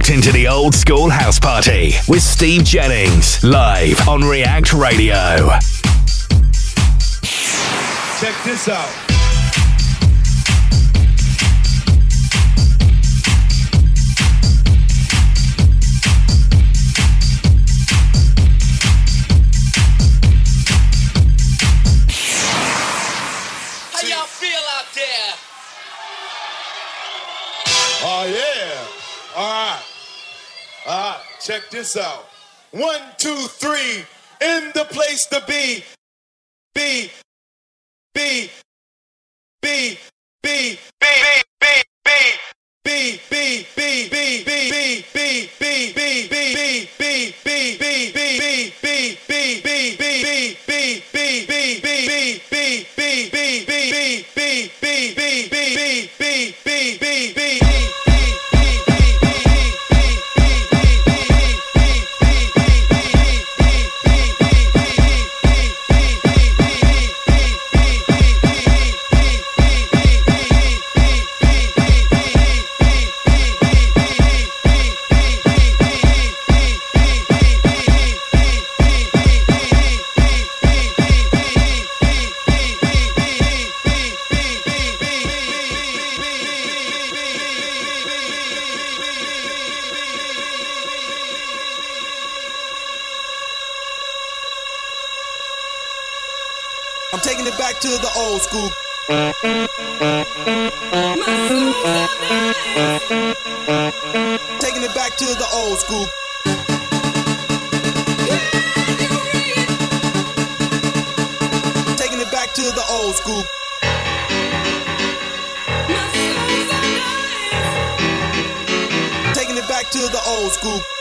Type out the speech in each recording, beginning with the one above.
Locked into the old school house party with Steve Jennings, live on React Radio. Check this out. This out. One, two, three. In the place to be. Be. Be. Be. Be. Be. Be. Be. B B B B B B B B B B B B B B B B B B to the old school. Taking it back to the old school. Taking it back to the old school. Taking it back to the old school.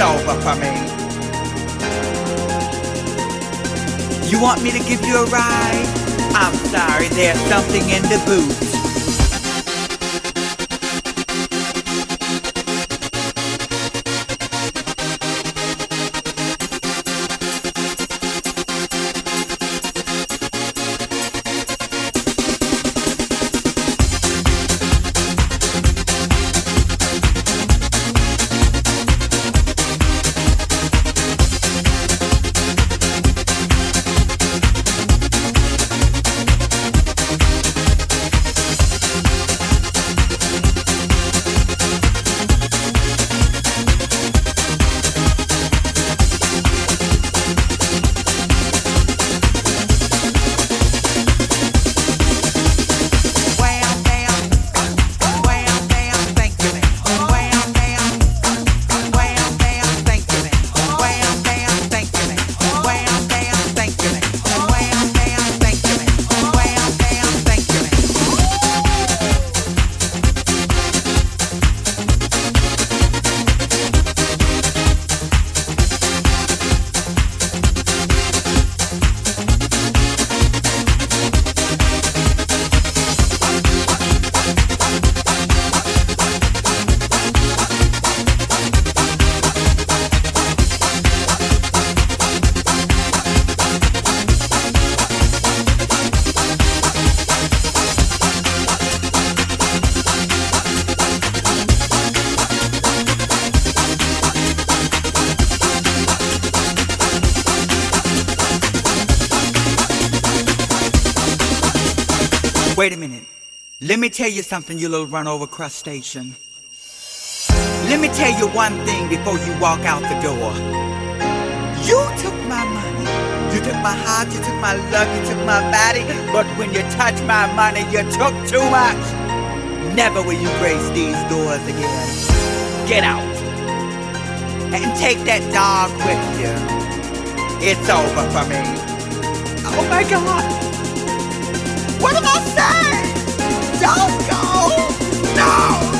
It's over for me. You want me to give you a ride? I'm sorry, there's something in the boot. You something, you little run over crustacean. Let me tell you one thing before you walk out the door. You took my money. You took my heart, you took my love, you took my body. But when you touch my money, you took too much. Never will you grace these doors again. Get out. And take that dog with you. It's over for me. Oh my god. What am I saying? Don't go! No!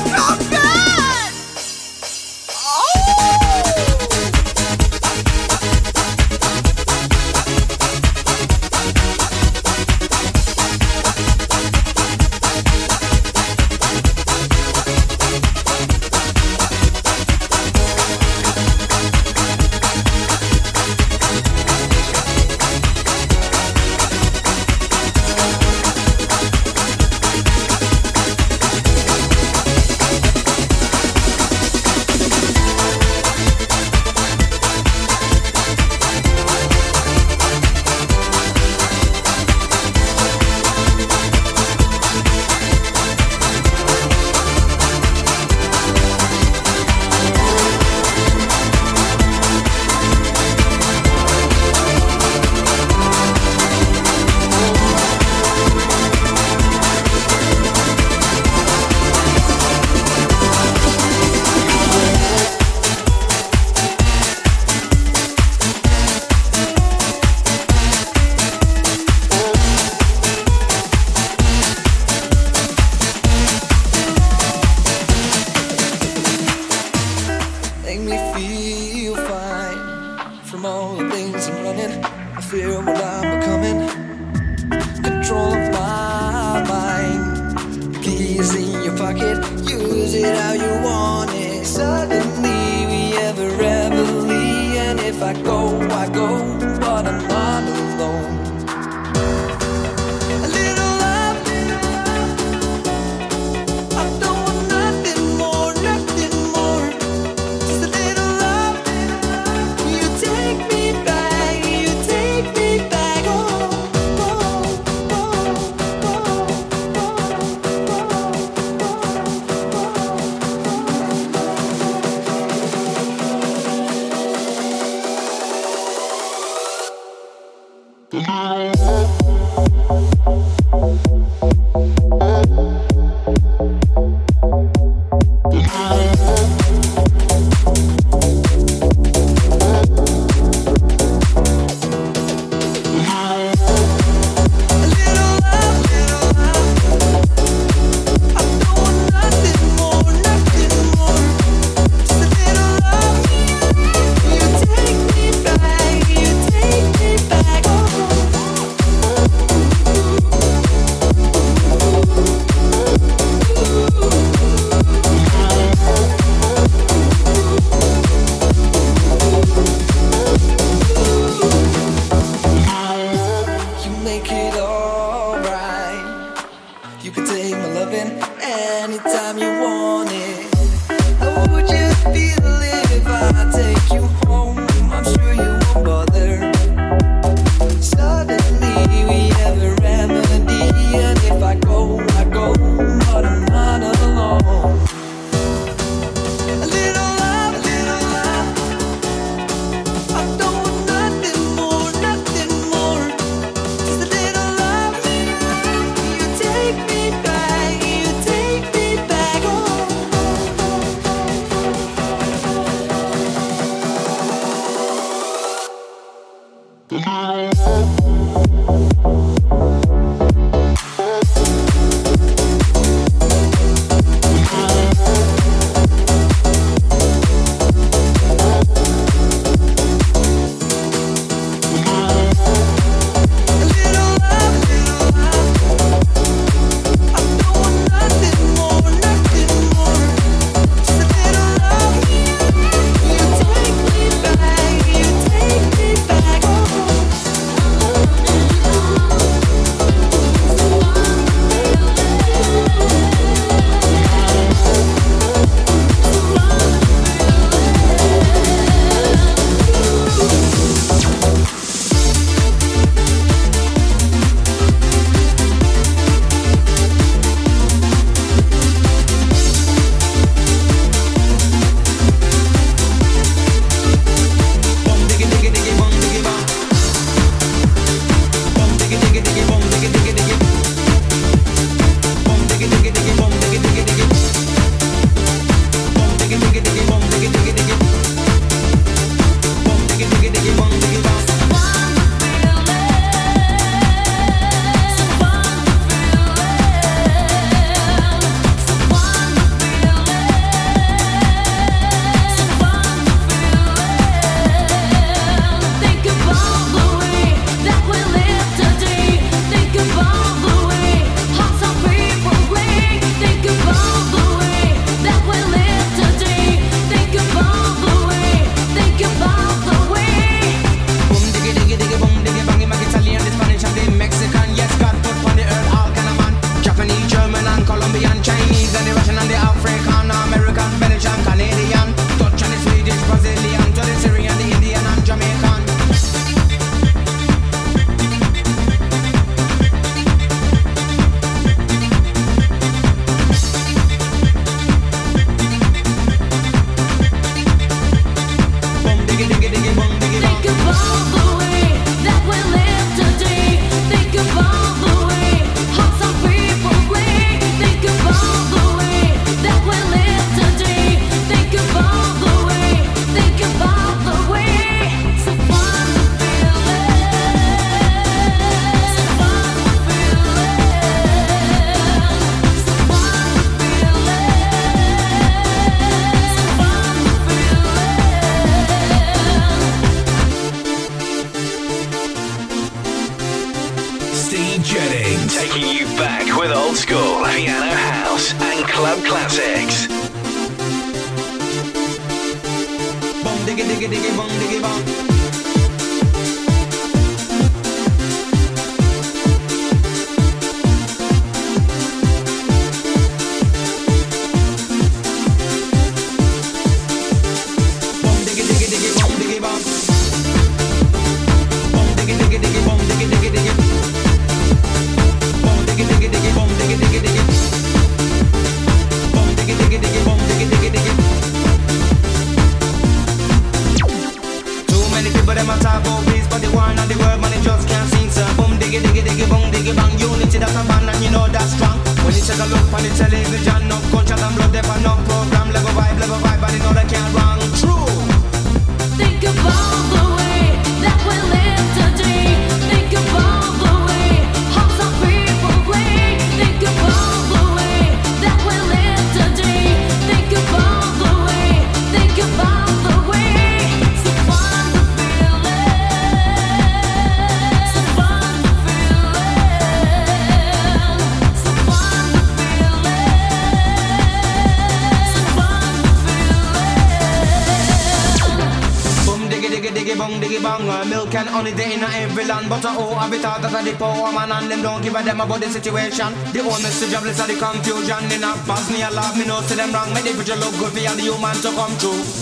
the situation. The whole message of this the confusion in a past me alarm me no see them wrong. Me the picture look good for the human to come true.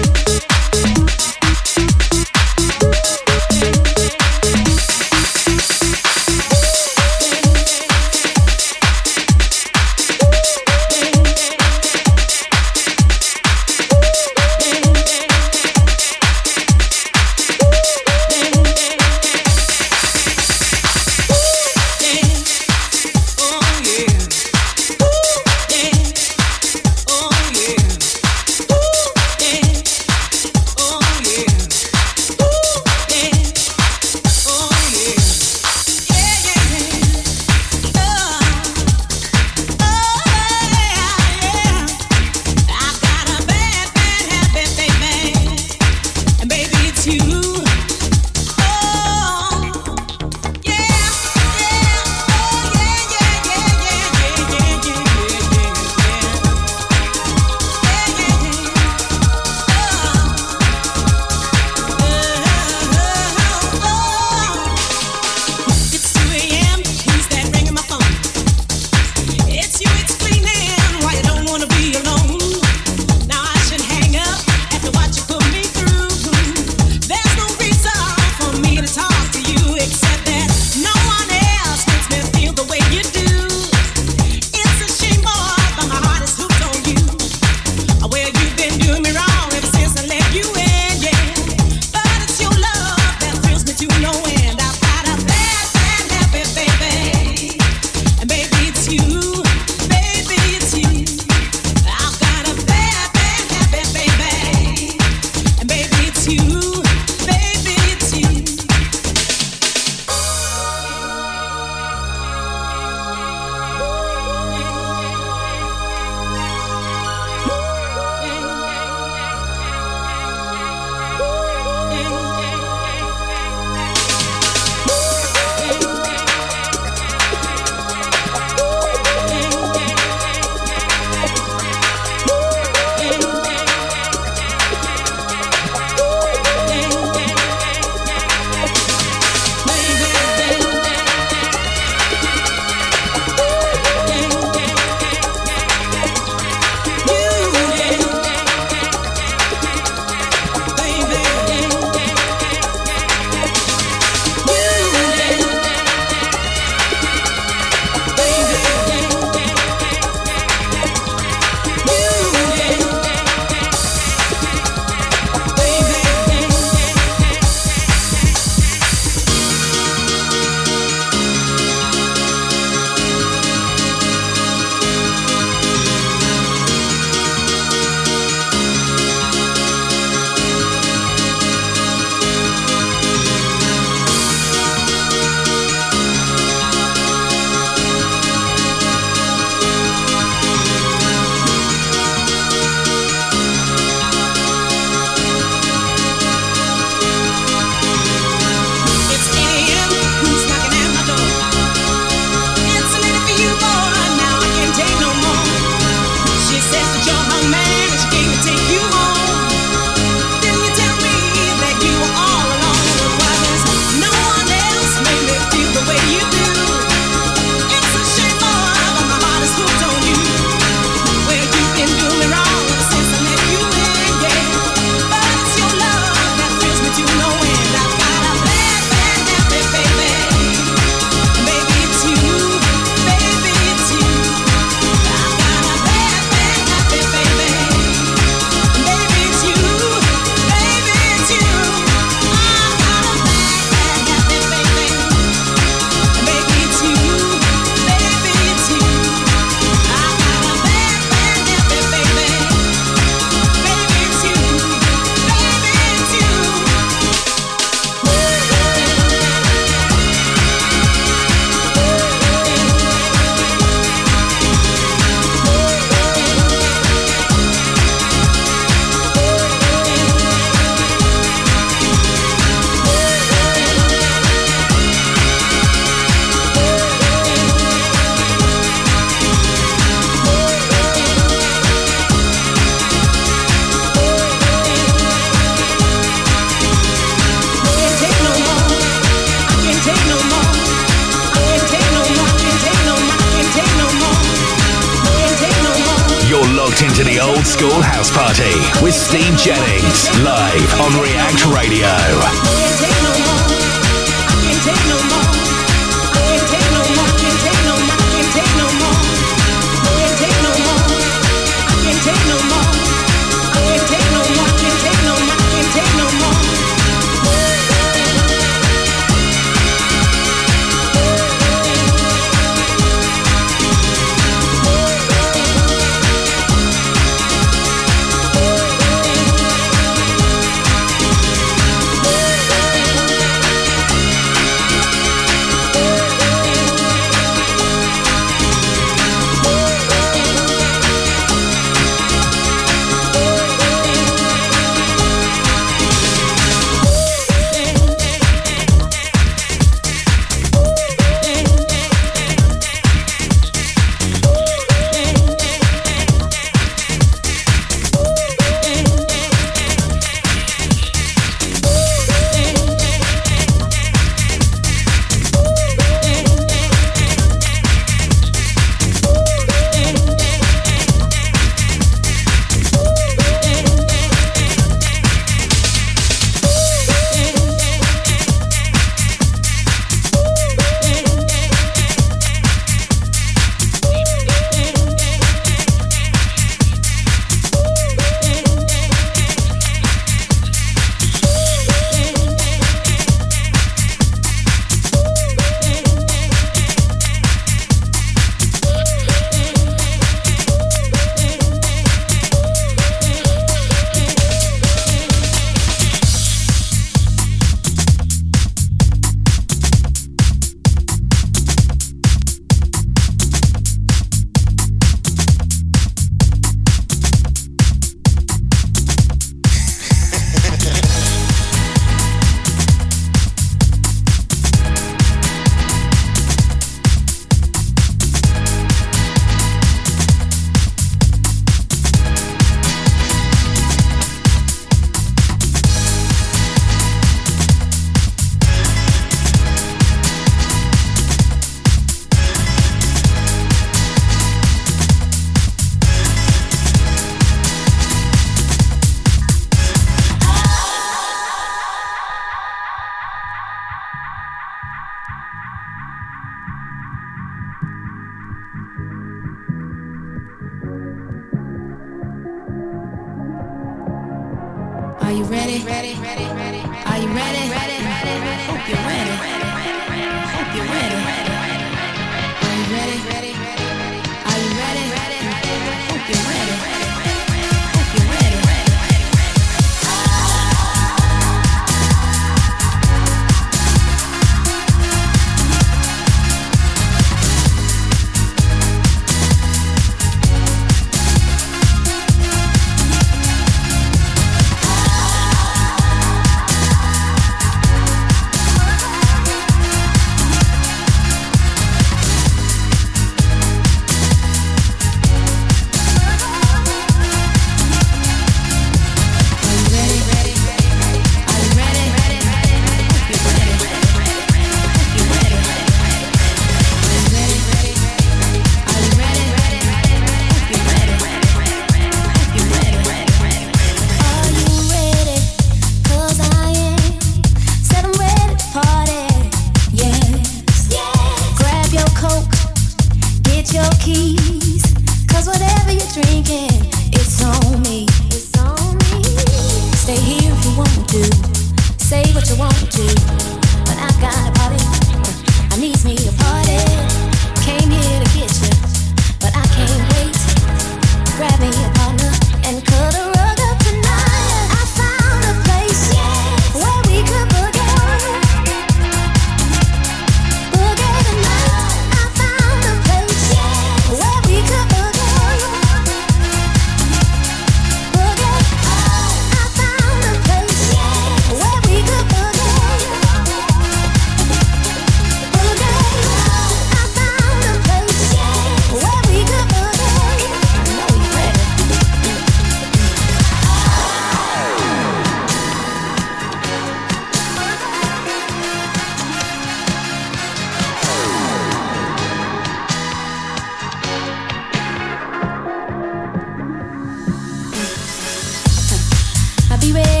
¡Vive!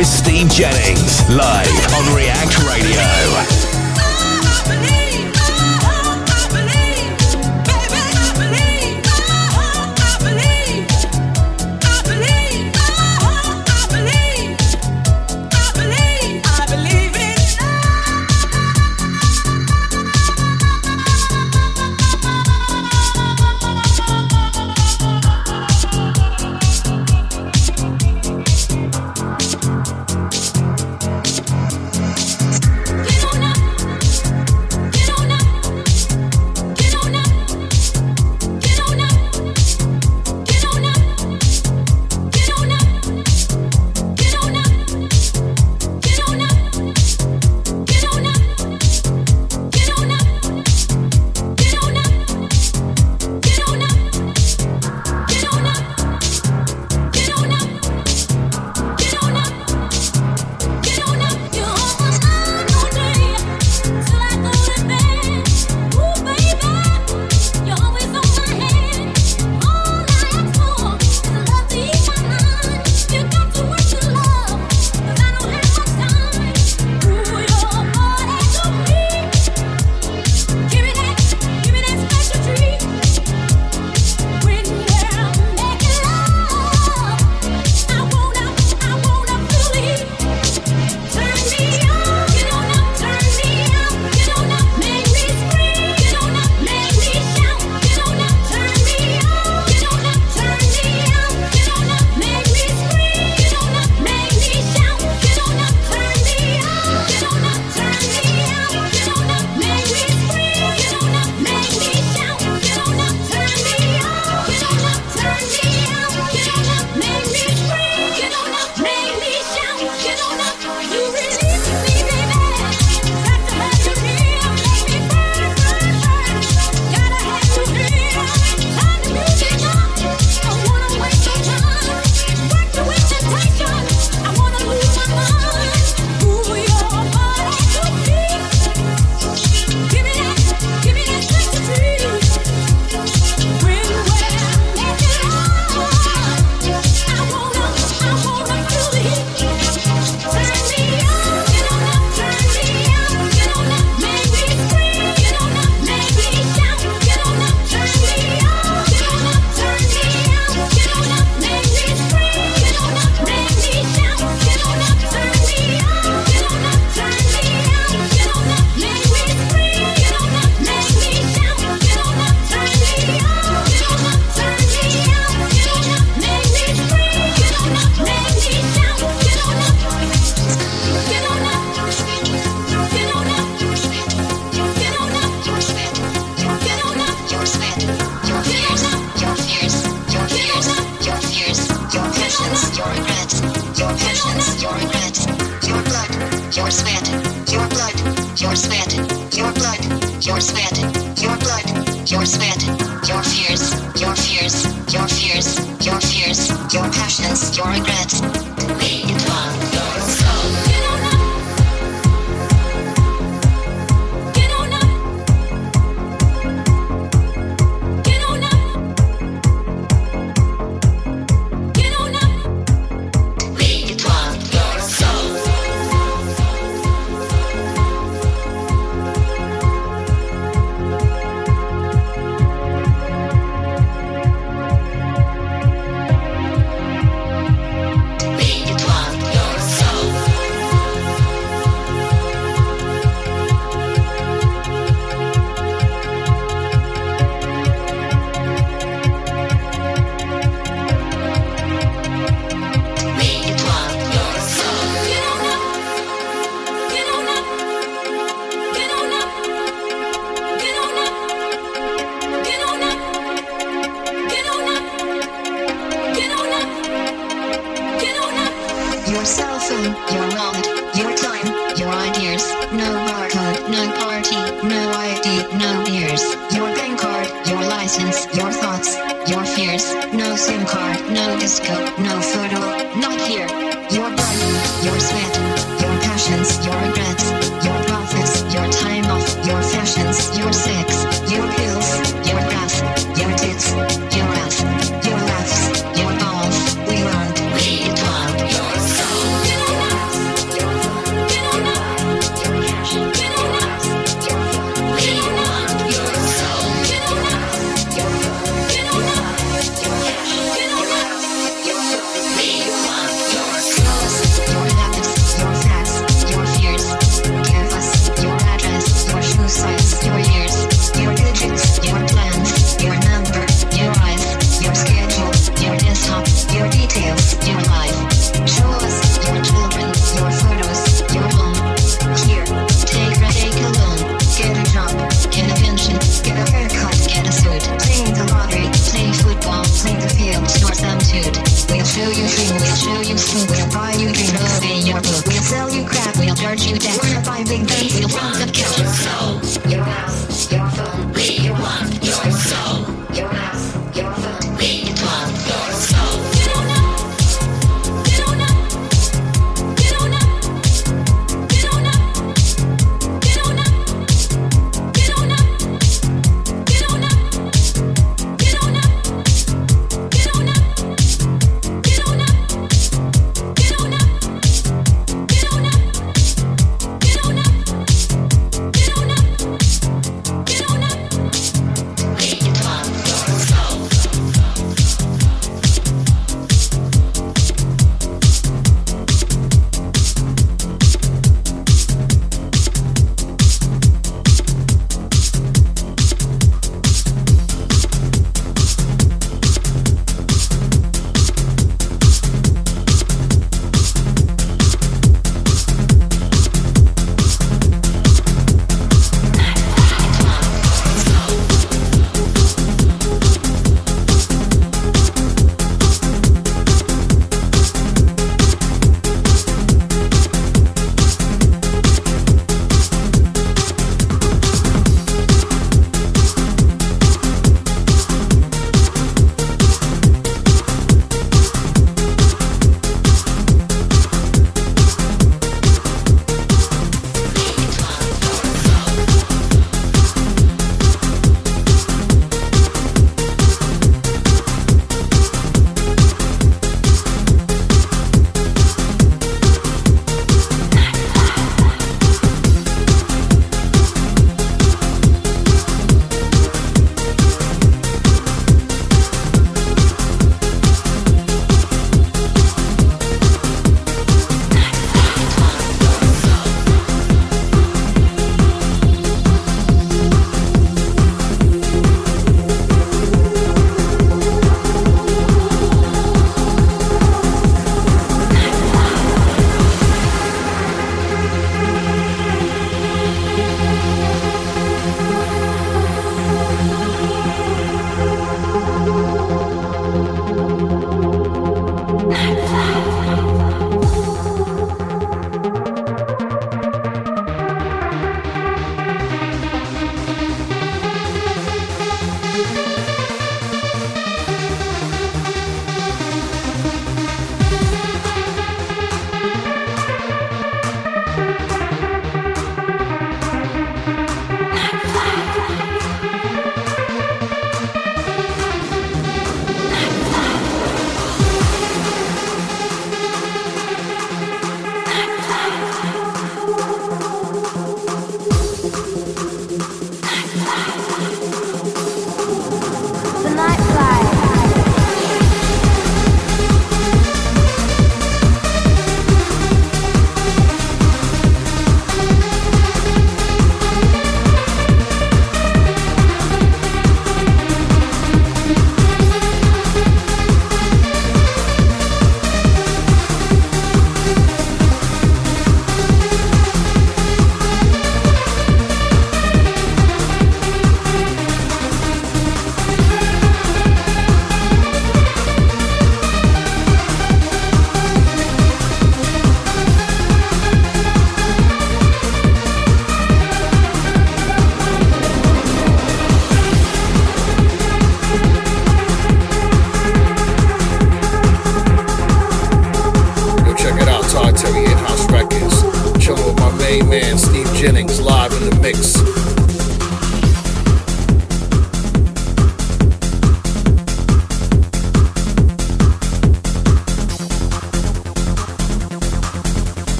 With Steve Jennings live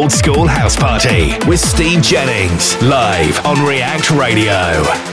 Old School House Party with Steve Jennings live on React Radio.